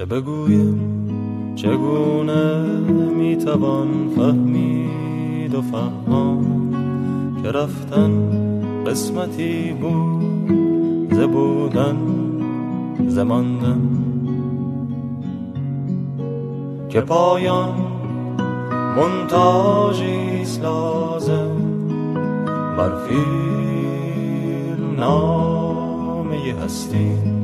چه بگویم؟ چگونه می‌توان فهمید و فهمان که رفتن قسمتی بود زبودن زماندن که پایان منتاجیست لازم بر فیلم نامه هستی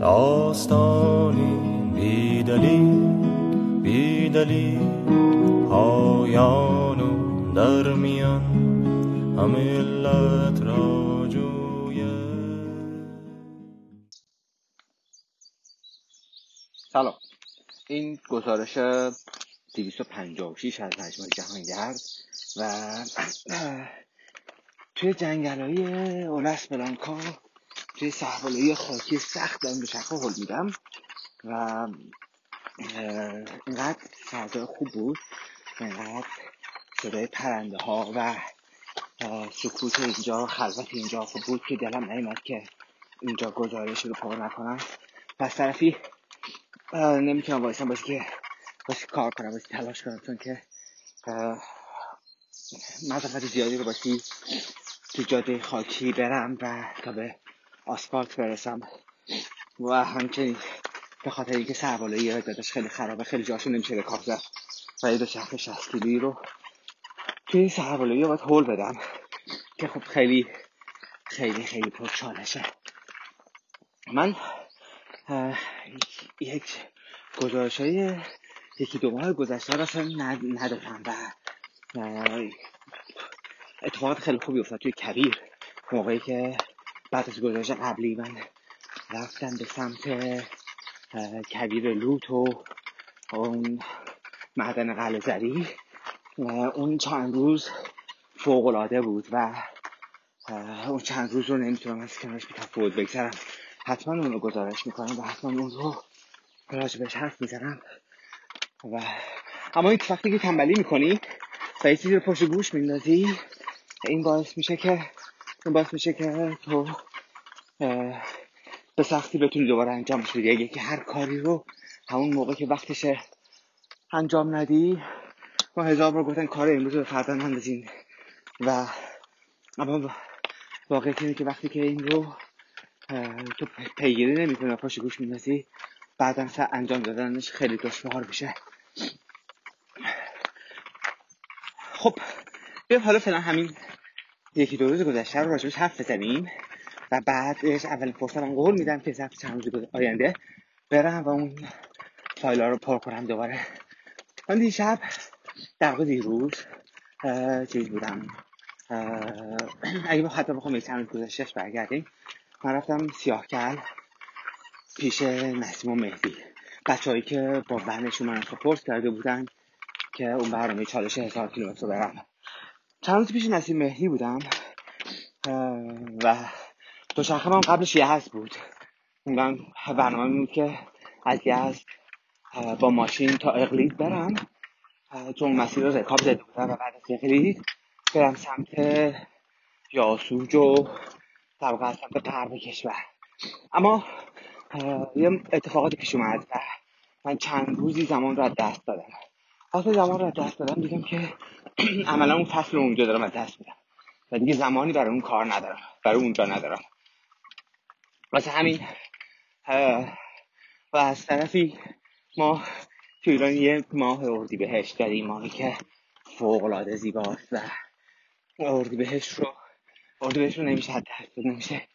داستانی بیدلی بیدلی پایان و در میان همه علت را سلام. این گزارش 256 از مجموعه جهانگرد و توی جنگلای اولس بلانکا توی صحبالایی خاکی سخت دارم به میدم و اینقدر فضای خوب بود اینقدر صدای پرنده ها و سکوت اینجا خلوت اینجا خوب بود که دلم نیمد که اینجا گزارش رو پر نکنم. پس طرفی نمی‌تونم وایسم باشه که باشه کار کنم باشه تلاش کنم چون که مسافت زیادی رو باشی تو جاده خاکی برم و تا به آسفالت برسم. و همچنین به خاطر اینکه سربالایی داداش خیلی خرابه خیلی جاشون نمیشه کار زد و یه دو شست رو توی سربالایی باید هول بدم که خب خیلی خیلی خیلی پر چالشه. من یک گزارش های یکی دو ماه گذشته رو اصلا ندادم و اتفاقات خیلی خوبی افتاد توی کبیر موقعی که بعد از گزارش قبلی من رفتم به سمت کبیر لوت و اون معدن قلزری اون چند روز فوق العاده بود و اون چند روز رو نمی‌تونم از کنارش بی تفاوت بگذرم حتما اون رو گزارش می‌کنم و حتما اون رو بهش حرف می‌زنم. و اما این وقتی که تنبلی می‌کنی و یه چیزی رو پشت گوش میندازی این باعث میشه که باعث میشه که تو به سختی بتونی دوباره انجامش بدی اگه که هر کاری رو همون موقع که وقتشه انجام ندی ما هزار بار گفتن کار امروز رو فردا نندازین. و اما واقعیت اینه که وقتی که این رو تو پیگیری نمی‌کنی و پاش گوش میندازی بعدا انجام دادنش خیلی دشوار میشه. خب بیا حالا فعلا همین یکی دو روز گذشته رو راجبش حرف بزنیم و بعدش اولین فرصت من قول میدم که ظرف چند روز آینده برم و اون فایل رو پر کنم دوباره. من دیشب در واقع دیروز چیز بودم. اگه حتی بخوام یک چند روز گذشتهش برگردیم. من رفتم سیاه کل پیش نسیم و مهدی. بچه که با ونشون من سپورت کرده بودن که اون برنامه چالش هزار کیلومتر رو برم. چند روز پیش نسیم مهدی بودم. و دوشنبه من قبلش یه هست بود. من برنامه بود که از یزد با ماشین تا اقلید برم. چون مسیر رو رکاب زده بودم و بعد از اقلید برم سمت یاسوج و طبقه از سمت کشور. اما یه اتفاقاتی پیش اومد و من چند روزی زمان رو از دست دادم. وقتی زمان رو از دست دادم دیدم که عملا اون فصل رو اونجا دارم از دست میدم. و دیگه زمانی برای اون کار ندارم. برای اونجا ندارم. واسه همین و از طرفی ما تو ایران یه ماه اردی بهشت داریم. ماهی که فوق العاده زیباست و اردی بهشت رو اردی بهشت رو نمیشه حد نمیشه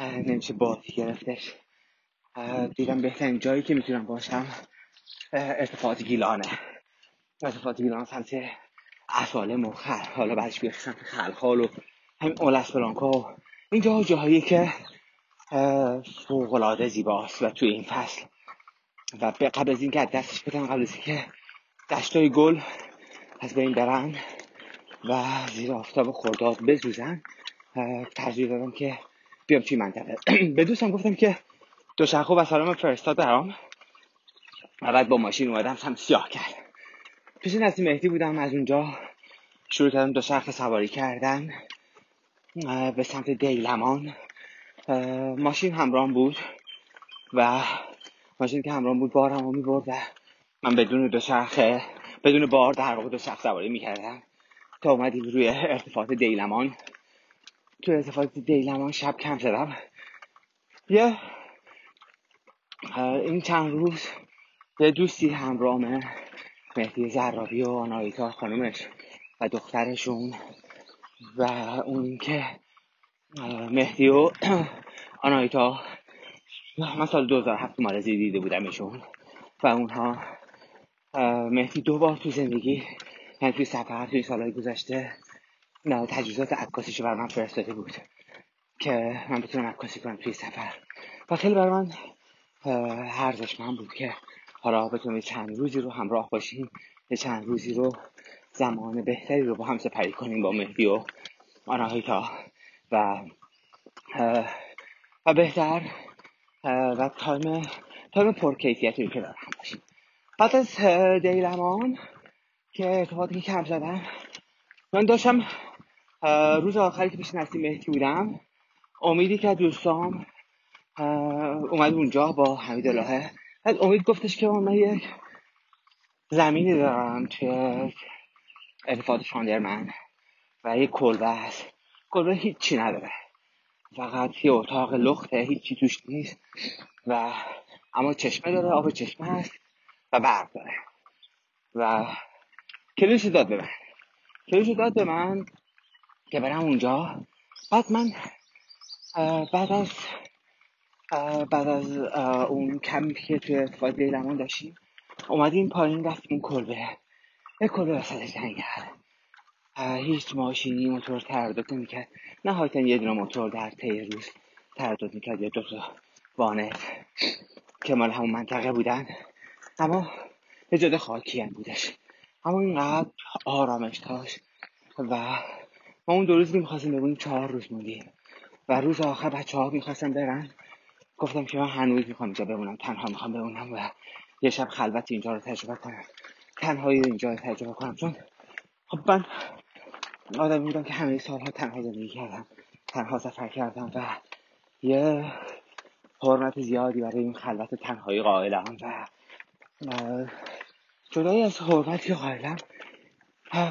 نمیشه بازی گرفتش. دیدم بهترین جایی که می‌تونم باشم ارتفاعات گیلانه. ارتفاعات گیلان سمت اسالم و خل حالا بعدش سمت خلخال و همین اولس بلانکا و اینجا جاهایی که فوقلاده زیباست و توی این فصل. و قبل از اینکه دستش بدم قبل از اینکه دشتای گل از بین برن و زیر آفتاب خورداد بزوزن ترجیح دادم که بیام توی منطقه. به دوستم گفتم که دوچرخه و سلام فرستاد برام. و بعد با ماشین اومدم سمت سیاه کرد پیش نسیم مهدی بودم از اونجا شروع کردم دوچرخه سواری کردن به سمت دیلمان. ماشین همراه بود و ماشین که همراه بود بارم رو می‌برد و من بدون دوچرخه بدون بار در واقع دوچرخ سواری می‌کردم. تا اومدیم روی ارتفاعات دیلمان. تو ارتفاعات دیلمان شب کم زدم یه این چند روز یه دوستی همرامه مهدی زرابی و آنایتا خانومش و دخترشون و اون که مهدی و آنایتا. من سال 2007 مالزی دیده بودمشون و اونها مهدی دو بار تو زندگی یعنی توی سفر توی سالهای گذشته تجهیزات عکاسیشو بر من فرستاده بود که من بتونم عکاسی کنم توی سفر. و خیلی برای من مهم بود که حالا بتونیم چند روزی رو همراه باشیم یه چند روزی رو زمان بهتری رو با هم سپری کنیم با مهدی و آناهیتا. و و بهتر و time time پرکیفیتی رو که هم باشیم. بعد از دیلمان که ارتباطی که کم زدم من داشتم روز آخری که پیش نسیم مهدی بودم امیدی که دوستام اومد اونجا با حمید الهه. بعد امید گفتش که من یک زمینی دارم توی ارتفاعات شاندرمن و یک کلبه هست. کلبه هیچی نداره. فقط یه اتاق لخته هیچی توش نیست. و اما چشمه داره آب چشمه هست و برق داره. و کلیش داد به من. کلیش داد به من که برم اونجا. بعد من بعد از بعد از اون کمی که توی ارتفاع دیلمان داشتیم اومدیم پایین رفتیم کلبه. یه کلبه وسط جنگل هیچ ماشینی موتور تردد نمی‌کرد. نهایتا یه دونه موتور در طی روز تردد می‌کرد یا دو تا وانت که مال همون منطقه بودن. اما یه جاده خاکی هم بودش. اما اینقدر آرامش داشت و ما اون دو روز می‌خواستیم ببینیم چهار روز موندیم و روز آخر بچه ها می‌خواستم برن. گفتم که من هنوز می‌خوام اینجا بمونم تنها می‌خوام بمونم و یه شب خلوت اینجا رو تجربه کنم. تنهایی اینجا رو تجربه کنم. چون خب من آدمی بودم که همه سالها تنها زندگی کردم تنها سفر کردم و یه حرمت زیادی برای این خلوت تنهایی قائلم و جدایی از حرمتی قائلم.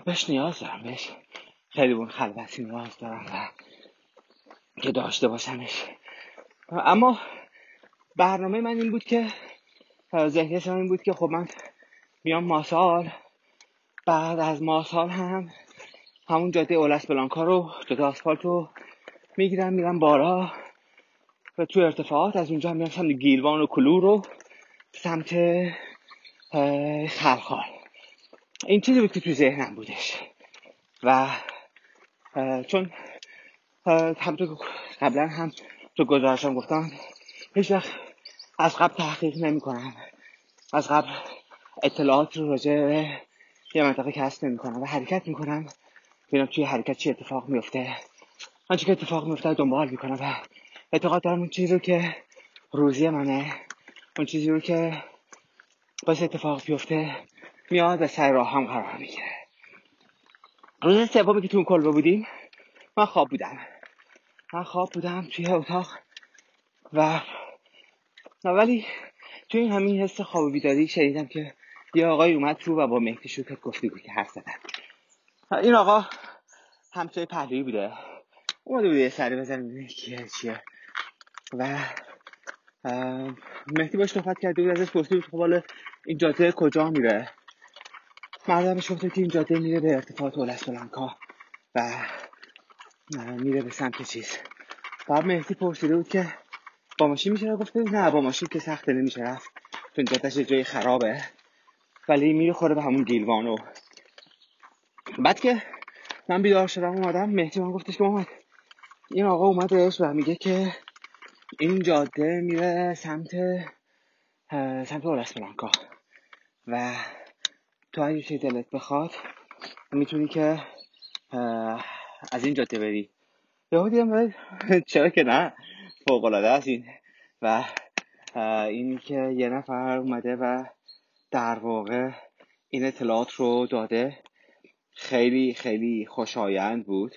بهش نیاز دارم بهش خیلی اون خلوتی نیاز دارم و که داشته باشمش. اما برنامه من این بود که ذهنیتم این بود که خب من میام ماسال بعد از ماسال هم همون جاده اولس بلانکا رو جاده آسفالت رو می‌گیرم میرم بالا و تو ارتفاعات از اونجا میرم سمت گیلوان و کلو رو سمت خلخال. این چیزی بود که تو ذهنم بودش. و چون همطور قبلا هم تو گزارشم گفتم هیچ وقت از قبل تحقیق نمی کنم از قبل اطلاعات رو راجع به یه منطقه کسب نمی کنم و حرکت می کنم ببینم توی حرکت چی اتفاق میفته آنچه که اتفاق میفته دنبال می‌کنم و اعتقاد دارم اون چیزی رو که روزی منه اون چیزی رو که باعث اتفاق بیفته میاد و سر راه هم قرار می‌گیره. روز سومی که تو اون کلبه بودیم من خواب بودم. من خواب بودم توی اتاق و ولی توی این همین حس خواب بیداری شنیدم که یه آقای اومد تو و با مهدی گفتی بود که حرف زدن. این آقا همسایه پهلوی بوده. اومده بوده یه سری بزن کیه چیه. و مهدی باش صحبت کرده بود ازش پرسید خب حالا این جاده کجا میره. مردم گفته که این جاده میره به ارتفاعات اولس بلنکا و میره به سمت چیز. بعد مهدی پرسیده بود که با ماشین میشه گفته نه با ماشین که سخته نمیشه رفت. چون جادهش جای خرابه. ولی میره خوره به همون گیلوانو. بعد که من بیدار شدم اومدم. مهدی من گفتش که محمد این آقا اومدش و میگه که این جاده میره سمت سمت اولس بلانکا. و تو اگه چه دلت بخواد می‌تونی که از این جاده بری. یهو دیدم چرا که نه؟ فوق العاده است این. و این که یه نفر اومده و در واقع این اطلاعات رو داده. خیلی خیلی خوشایند بود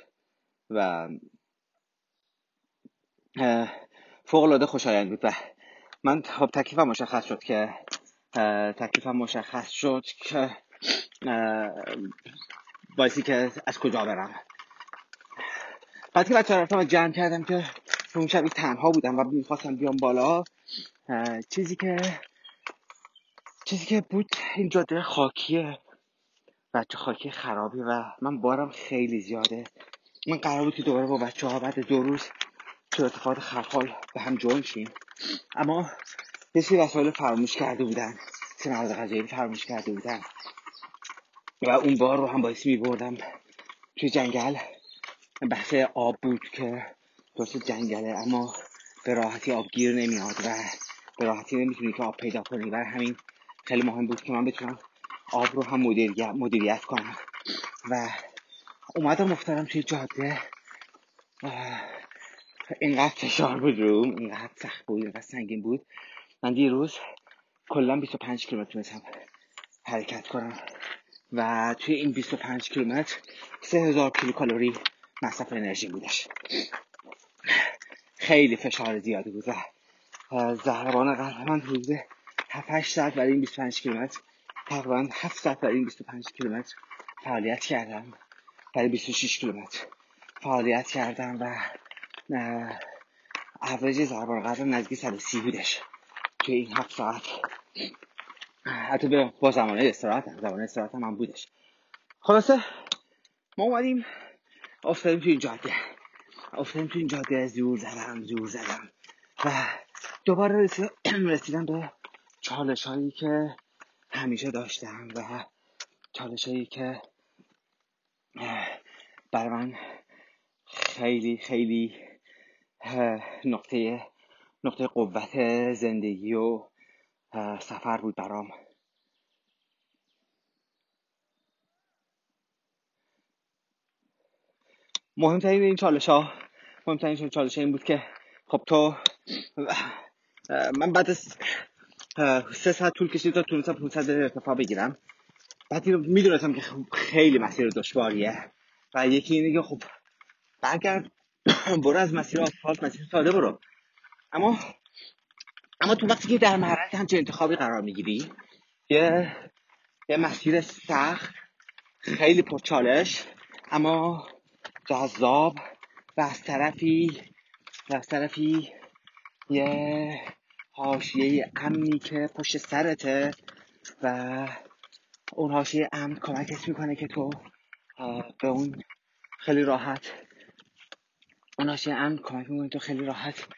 و فوق العاده خوشایند بود. و من خب تکلیفم مشخص شد که تکلیفم مشخص شد که باعثی که از کجا برم. بعد که بچه رفتم جمع کردم که اون شبی تنها بودم و می‌خواستم بیام بالا چیزی که چیزی که بود این جاده خاکیه. بچه خاکی خرابی و من بارم خیلی زیاده. من قرار بود که دوباره با بچه ها بعد دو روز تو اتفاقات خرخال به هم جوین شیم. اما یه وسایل فراموش کرده بودن. سه مواد غذایی فراموش کرده بودن. و اون بار رو هم باعث می بردم توی جنگل. بحث آب بود که درست جنگله اما به راحتی آبگیر نمیاد و به راحتی نمی‌تونی که آب پیدا کنی. و همین خیلی مهم بود که من بتونم آب رو هم مدیریت, مدیریت کنم. و اومدم افتادم توی جاده. اینقدر فشار بود روم اینقدر سخت بود اینقدر سنگین بود. من دیروز کلا 25 کیلومتر تونستم حرکت کنم. و توی این 25 کیلومتر 3000 کیلو کالری مصرف انرژی بودش. خیلی فشار زیادی بود زهربان قلب من حدود 7 ساعت برای این 25 کیلومتر تقریبا 7 ساعت برای این 25 کیلومتر فعالیت کردم. برای 26 کیلومتر فعالیت کردم و اوریج ضربان قلب نزدیک 130 بودش توی این 7 ساعت. حتی با زمانه استراحت هم زمان استراحت هم, هم بودش. خلاصه ما اومدیم افتادیم توی این جاده. افتادیم توی این جاده. زور زدم زور زدم. و دوباره رسیدم به چالش هایی که همیشه داشتم و چالش هایی که بر من خیلی خیلی نقطه نقطه قوت زندگی و سفر بود برام. مهمترین این چالش ها مهمترین چالش این بود که خب تو من بعد از سه ساعت طول کشید تا تونستم 500 ارتفاع بگیرم. بعد می‌دونستم که خیلی مسیر دشواریه و یکی اینه که خب برگرد برو از مسیر آسفالت مسیر ساده برو. اما اما تو وقتی که در معرض همچین انتخابی قرار می‌گیری یه یه مسیر سخت خیلی پرچالش اما جذاب و از طرفی و از طرفی یه حاشیه امنی که پشت سرته و اون حاشیه امن کمکت می‌کنه که تو به اون خیلی راحت اون حاشیه امن کمک می‌کنه تو خیلی راحت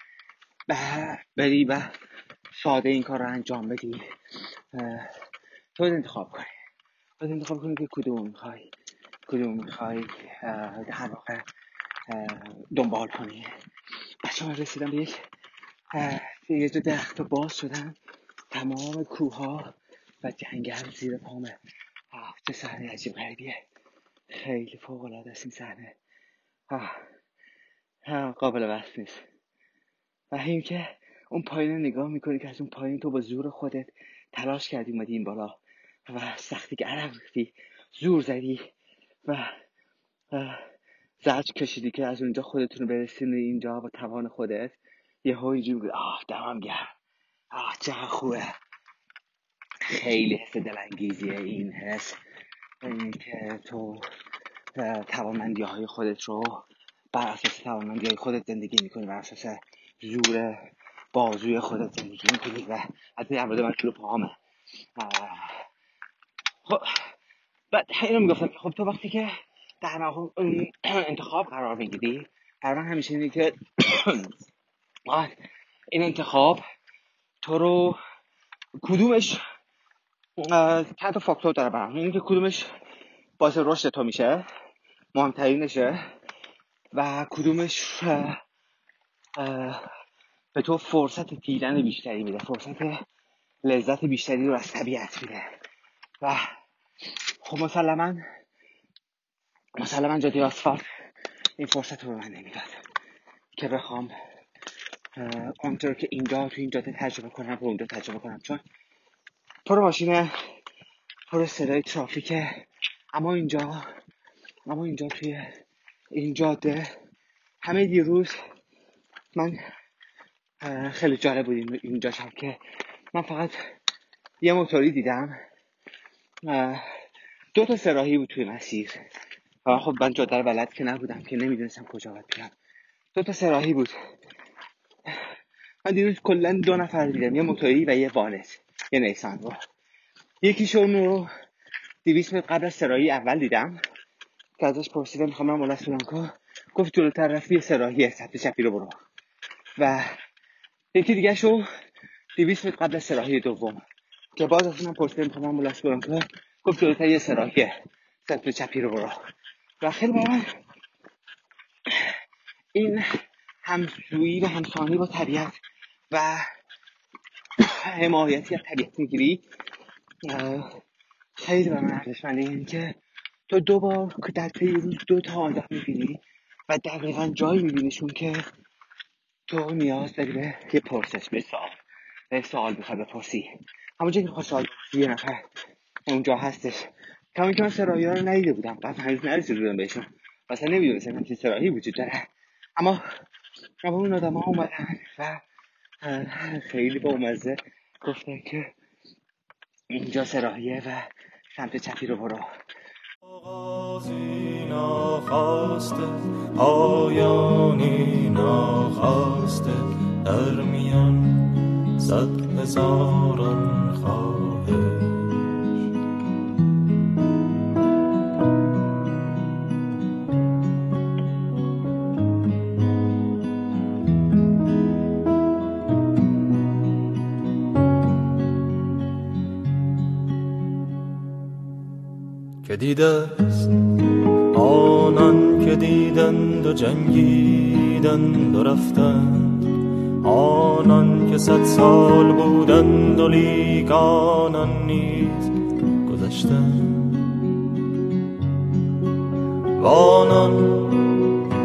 بری و ساده این کار رو انجام بدی. تو انتخاب کنی. تو انتخاب کنی که کدوم می‌خوای. کدوم می‌خوای در واقع دنبال کنی. بچه من رسیدم به یک یه جو درخت باز شدن تمام کوه ها و جنگل زیر پامه چه صحنه عجیب غریبیه. خیلی فوق العاده است این صحنه. قابل بحث نیست. و این که اون پایین نگاه می‌کنی که از اون پایین تو با زور خودت تلاش کردی اومدی این بالا و سختی که عرق زور زدی. و زج کشیدی که از اونجا خودتون برسین اینجا با توان خودت. یه اینجوری بود آه دمم گرم. آه چقدر خوبه. خیلی حس دلانگیزیه این حس. این که تو توانمندی های خودت رو بر اساس توانمندی های خودت زندگی می‌کنی بر اساس زور بازوی خودت زندگی می‌کنی و در مورد من کلو پاهامه. خب. بعد اینو می‌گفتم خب تو وقتی که در انتخاب قرار می‌گیری من همیشه اینه که این انتخاب تو رو کدومش چند تا فاکتور داره برام. اینه که کدومش باعث رشد تو میشه مهمترینشه و کدومش به تو فرصت دیدن بیشتری میده فرصت لذت بیشتری رو از طبیعت میده. و خب مسلما مسلما جادی آسفالت. این فرصت رو به من نمی‌داد که بخوام اونطور که اینجا تو این جاده تجربه کنم و اونجا تجربه کنم. چون پر ماشینه پر صدای ترافیکه. اما اینجا اما اینجا توی این جاده همه دیروز من خیلی جالب بود اینجا شم که من فقط یه موتوری دیدم. دو تا سراحی بود توی مسیر. خب من جاده رو بلد که نبودم که نمی‌دونستم کجا باید بیام. دو تا سراحی بود. من دیروز کلا دو نفر دیدم یه موتوری و یه وانت یه نیسان رو. یکیشون رو دیویس قبل از سراحی اول دیدم. که ازش پرسیدم می‌خوام من سولانکا گفت جلوتر رفتی سراحی سمت چپی رو برو. و یکی دیگه شو دیویس قبل از سراحی دوم. که باز از من پرسیدم می‌خوام من سولانکا گفت جلوتر یه سراحیه سمت چپی رو برو. و خیلی با این همسویی و همسانی با طبیعت و حمایتی از طبیعت می‌گیری. خیلی به من ارزشمنده این که تو دو بار که در طی روز دو تا آدم می‌بینی و دقیقا جایی میبینیشون که تو نیاز داری به یه پرسش به سوال به سوال بخواد بپرسی. همونجا که سوال یه نفر اونجا هستش. کمی که من سرایی ها رو ندیده بودم. قبل هنوز نرسیده بودم بهشون. مثلا نمی‌دونستم همچین سرایی وجود داره اما اما اون آدم ها اومدن و خیلی با مزه گفتن که اینجا سراحیه و سمت چپی رو برو. آغازی ناخواسته آیانی ناخواسته در میان صد هزاران خواهش که است آنان که دیدند و جنگیدند و رفتند. آنان که صد سال بودند و لیک آنان نیز گذشتند. و آنان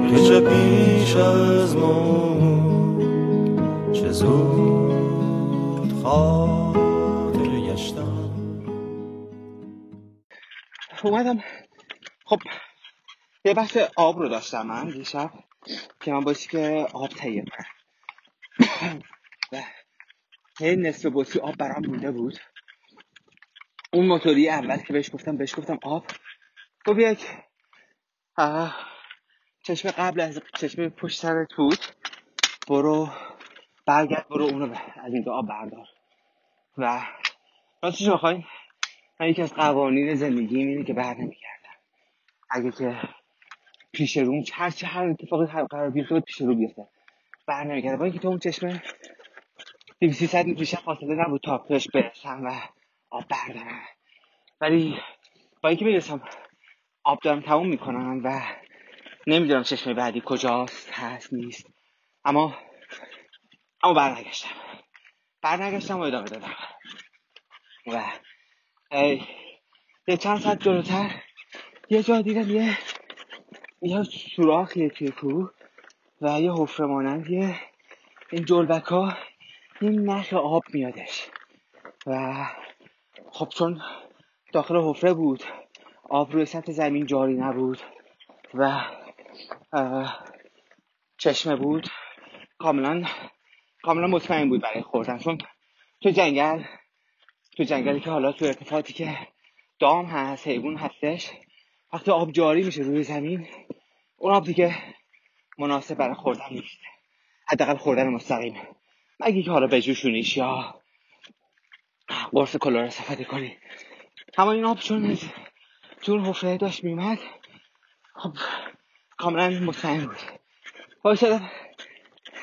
که چه پیش از مرد چه زود خاطر اومدم. خب یه بحث آب رو داشتم من دیشب که من باشی که آب تهیه کنم و هی نصف بطری آب برام مونده بود. اون موتوری اول که بهش گفتم بهش گفتم آب. گفت یک چشم قبل از چشم پشت سرت بود برو برگرد برو اونو از اینجا آب بردار. و راستش بخوای من یکی از قوانین زندگی اینه که بر نمیگردم. اگه که پیش روم هر چه هر اتفاقی هر قرار بیفته پیش رو بیفته. بر نمیگردم. با اینکه تو اون چشمه 200 متر بیشتر فاصله نبود تا بهش برسم و آب بردارم. ولی با اینکه می‌رسم آب دارم تموم می‌کنم و نمی‌دونم چشمه بعدی کجاست هست نیست. اما اما برنگشتم. برنگشتم و ادامه دادم. و یه چند ساعت جلوتر یه جا دیدم یه یه سوراخیه توی کوه و یه حفره مانندیه این جلبک ها این نخ آب میادش و خب چون داخل حفره بود آب روی سطح زمین جاری نبود و چشمه بود کاملا کاملا مطمئن بود برای خوردن. چون تو جنگل؟ تو جنگلی که حالا تو ارتفاعاتی که دام هست حیوان هستش وقتی آب جاری میشه روی زمین اون آب دیگه مناسب برای خوردن نیست. حداقل خوردن مستقیم. مگه که حالا بجوشونیش یا قرص کلور استفاده کنی. اما این آب چون از جور حفره داشت میومد خب کاملا مطمئن بود. باید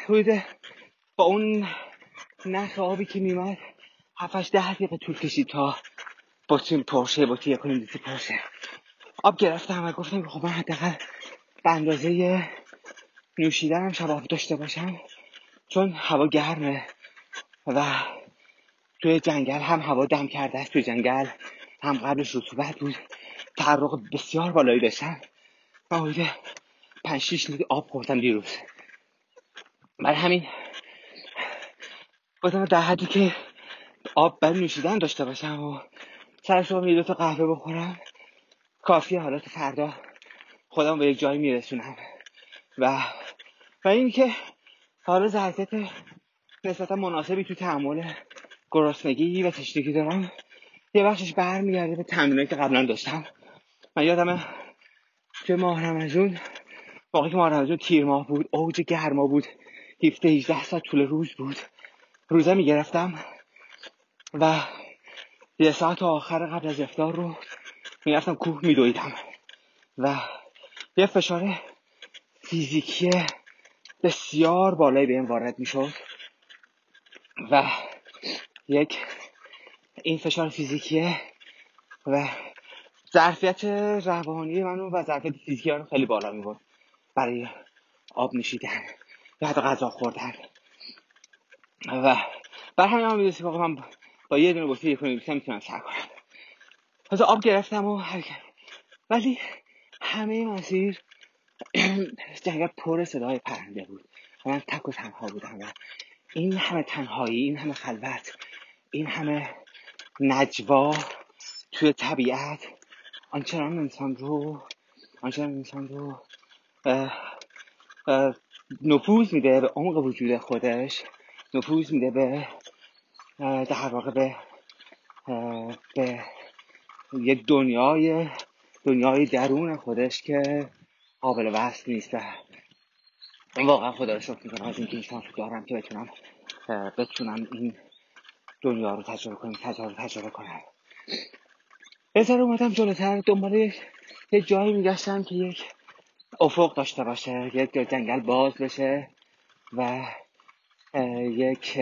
حدود با اون نخ آبی که میومد هفتش ده دقیقه طول کشید تا بطریم پرشه بطری یک و نیم لیتر پرشه. آب گرفتم و گفتم خب من حداقل به اندازه نوشیدنم شب آب داشته باشم چون هوا گرمه و توی جنگل هم هوا دم کرده است توی جنگل هم قبلش رطوبت بود. تحرق بسیار بالایی داشتم من حدود پنج شیش لیتر آب خوردم دیروز. برای همین گفتم در حدی که آب برای نوشیدن داشته باشم و سر صبح یه دو تا قهوه بخورم. کافیه حالا تا فردا. خودم به یک جایی میرسونم. و و این که حالا حرکت نسبتا مناسبی تو تحمل گرسنگی و تشنگی دارم. یه بخشش برمیگرده به تمرینایی که قبلا داشتم. من یادمه که ماه رمزون موقعی که ماه رمزون تیر ماه بود اوج گرما بود. 17 18 ساعت طول روز بود. روزه می‌گرفتم. و یه ساعت آخر قبل از افطار رو می‌رفتم کوه میدویدم. و یه فشار فیزیکی بسیار بالایی به این وارد می‌شد. و یک این فشار فیزیکیه و ظرفیت روانی منو و ظرفیت فیزیکی رو خیلی بالا می‌برد برای آب نوشیدن یا حتی غذا خوردن. و بر همین هم من با یه دونه بطری یک می‌تونم سر کنم. تازه آب گرفتم و حرکت ولی همه مسیر جنگل پر صدای پرنده بود. و من تک و تنها بودم و این همه تنهایی این همه خلوت این همه نجوا توی طبیعت آنچنان انسان رو آنچنان انسان رو نفوذ میده به عمق وجود خودش نفوذ میده به در واقع به به یک دنیای دنیای درون خودش که قابل وصل نیست. واقعا خدا رو شکر می‌کنم از اینکه این شانس دارم که بتونم بتونم این دنیا رو تجربه کنم تجربه تجربه کنم. یه اومدم جلوتر دنبال یه جایی میگشتم که یک افق داشته باشه یک جنگل باز بشه و یک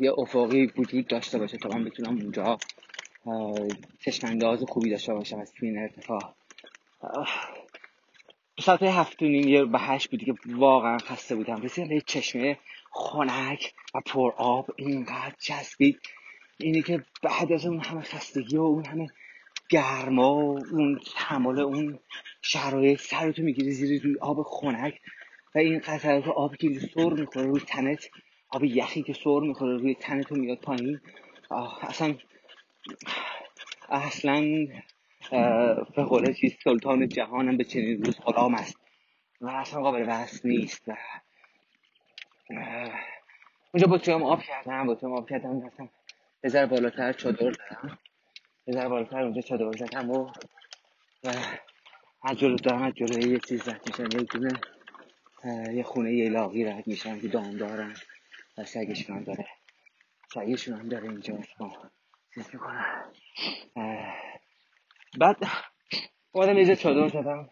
یه افقی وجود داشته باشه تا من بتونم اونجا چشم انداز خوبی داشته باشم از توی این ارتفاع. ساعت هفت و نیم یه به هشت بودی که واقعا خسته بودم. رسیدم به چشمه خنک و پر آب اینقدر چسبید. اینی که بعد از اون همه خستگی و اون همه گرما و اون تحمل اون شرایط سرتو می‌گیری زیر روی آب خنک و این قطرات آب که سر می‌خوره روی تنت. آب یخی که سر می‌خوره روی تنتو میاد پایین. اصلا اصلا به قول چیز سلطان جهانم به چنین روز غلام است. و اصلا قابل بحث نیست. و اونجا با تویم آب کردم تویم آب کردم رفتم. یه بالاتر چادر زدم یه بالاتر اونجا چادر زدم و از جلو دارم از جلو یه چیز رد میشن یه یه خونه یه لاغی رد میشن که دام دارن. و سگشون هم داره. سگشون هم داره اینجا. چیز می‌کنن بعد اومدم یه چادر زدم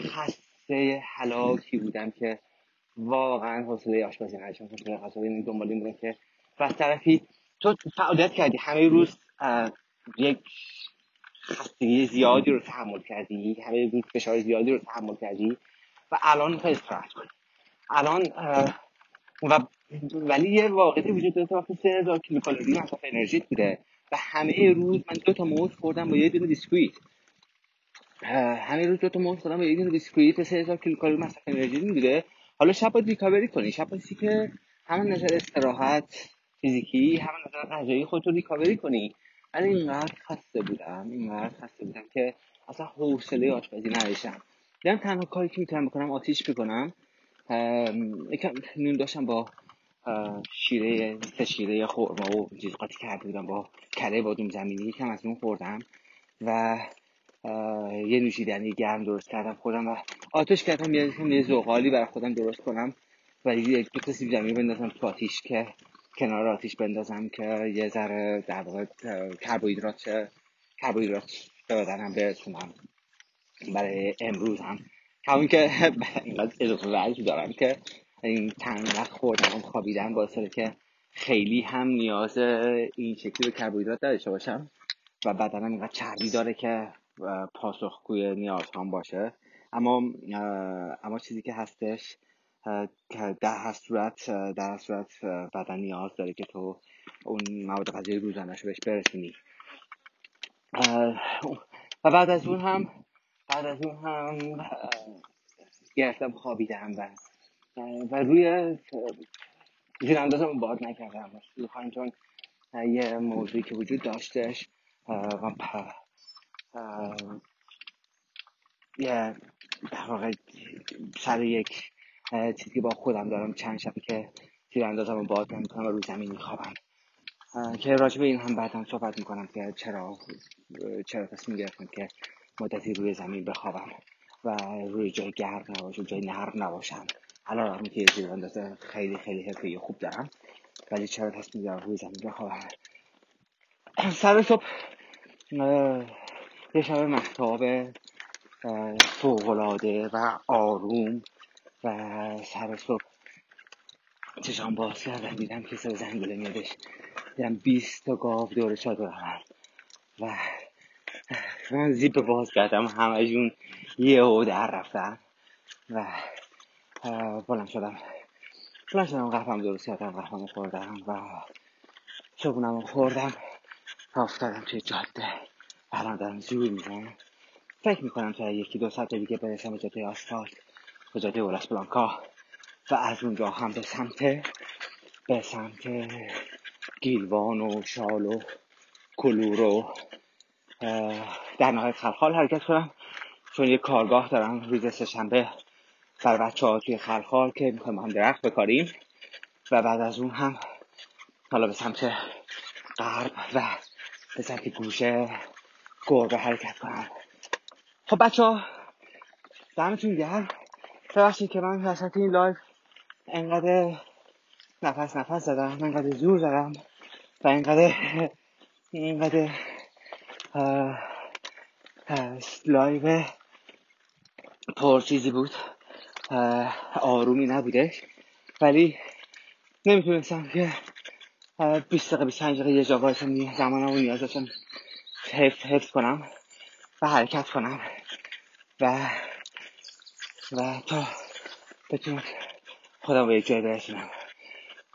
خسته حلاکی بودم که واقعا حوصله آشپزی نداشتم. حوصله غذا دنبال این بودم که و طرفی تو فعالیت کردی. همه روز یک خستگی زیادی رو تحمل کردی. همه روز فشار زیادی رو تحمل کردی. و الان می‌خوای استراحت کنی. الان و ولی یه واقعیتی وجود داره. وقتی سه هزار کیلوکالری مصرف انرژی بوده و همه روز من دو تا موز خوردم با یه دونه بیسکویت. همه روز دو تا موز خوردم با یه دونه بیسکویت. سه هزار کیلوکالری مصرف انرژی میده حالا شب باید ریکاوری کنی. شب باید که همون نظر استراحت فیزیکی همون نظر غذایی خودتو ریکاوری کنی. من اینقدر خسته بودم. اینقدر خسته بودم که اصلا حوصله آشپزی نداشتم. دیدم تنها کاری که می‌تونم بکنم آتیش بکنم یکم نون داشتم با شیره سه شیره خورما و چیز قاطی کرده بودم با کره بادوم زمینی یکم از اون خوردم و یه نوشیدنی گرم درست کردم خودم و آتش کردم یه یه زغالی برای خودم درست کنم و یک دو تا سیب زمینی بندازم تو آتیش که کنار آتیش بندازم که یه ذره در واقع کربوهیدرات کربوهیدرات به بدنم برسونم برای امروز هم همون که اینقدر اضافه دارم که این تنگ وقت خوردم خوابیدن باعث که خیلی هم نیاز این شکلی به کربوهیدرات داشته باشم. و بدنم اینقدر چربی داره که پاسخگوی نیاز هم باشه. اما اما چیزی که هستش در هر صورت در هر صورت بدن نیاز داره که تو اون مواد غذایی روزانش بهش برسونی. و بعد از اون هم بعد از اون هم گرفتم خوابیدم و و روی زیر اندازم باد نکردم. خواهیم چون یه موضوعی که وجود داشتش و یه در واقع سر یک چیزی با خودم دارم چند شبه که تیراندازم رو باز نمی‌کنم و رو زمین میخوابم. که راجع به این هم بعدا صحبت می‌کنم که چرا چرا تصمیم گرفتم که مدتی روی زمین بخوابم و روی جای گرم نباشم جای نرم نباشم. الان رغم که تیرانداز خیلی خیلی حرفه خوب دارم. ولی چرا تصمیم دارم روی زمین؟ بخوابم سر صبح یه شب محتاب فوقلاده و آروم و سر صبح چشام باز کردم. دیدم که سر زنگوله میادش دیدم بیست تا گاو دور چادر هم و من زیپ باز کردم. همه جون یه او در رفتن و بلند شدم. بلند شدم قهوهم درست کردم قهوهم خوردم و صبحونم خوردم. و افتادم توی جاده. الان دارم زور می‌زنم. فکر می‌کنم تا یکی دو ساعت دیگه برسم به جاده آسفالت به جاده اولاس بلانکا و از اونجا هم به سمت به سمت گیلوان و شال و کلور و در نهایت خلخال حرکت کنم. چون یه کارگاه دارم روز سهشنبه. با بچه ها توی خلخال که می‌خوایم هم درخت بکاریم. و بعد از اون هم حالا به سمت غرب و به سمت گوشه گربه حرکت کنم. خب بچه ها دمتون گرم. ببخشید که من وسط این live انقدر نفس نفس زدم انقدر زور زدم و انقدر اینقدر live پر چیزی بود. آرومی نبوده. ولی نمی‌تونستم که 20 دقیقه 25 دقیقه یه جا وایسم زمانم رو نیاز داشتم حفظ, حفظ کنم و حرکت کنم. و و تا بتونم خودم به یک جای برسونم.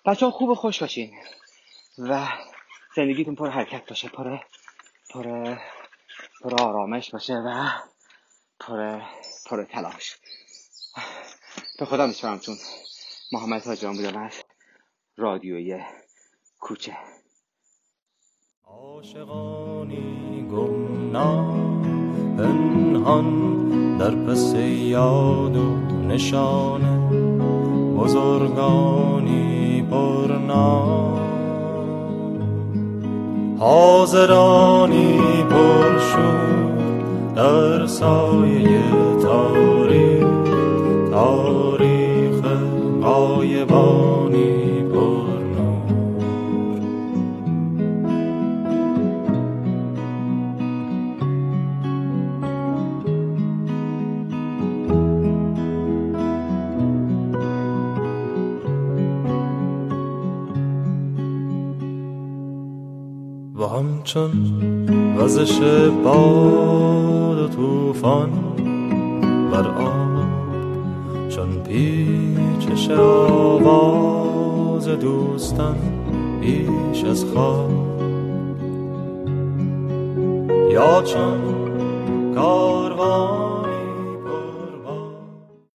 بچه ها خوب خوش باشین و زندگیتون پر حرکت باشه پر پر پر آرامش باشه و پر پر تلاش. به خدا میسپارمتون محمد حاجان بودم از رادیوی کوچه. عاشقانی گمنام پنهان در پس یاد و نشان. بزرگانی پرنام. حاضرانی پرشور در سایه تاریخ همچون وزش باد و توفان بر آب چون پیچش آواز دوستان بیش از خواب. یا چون کاروان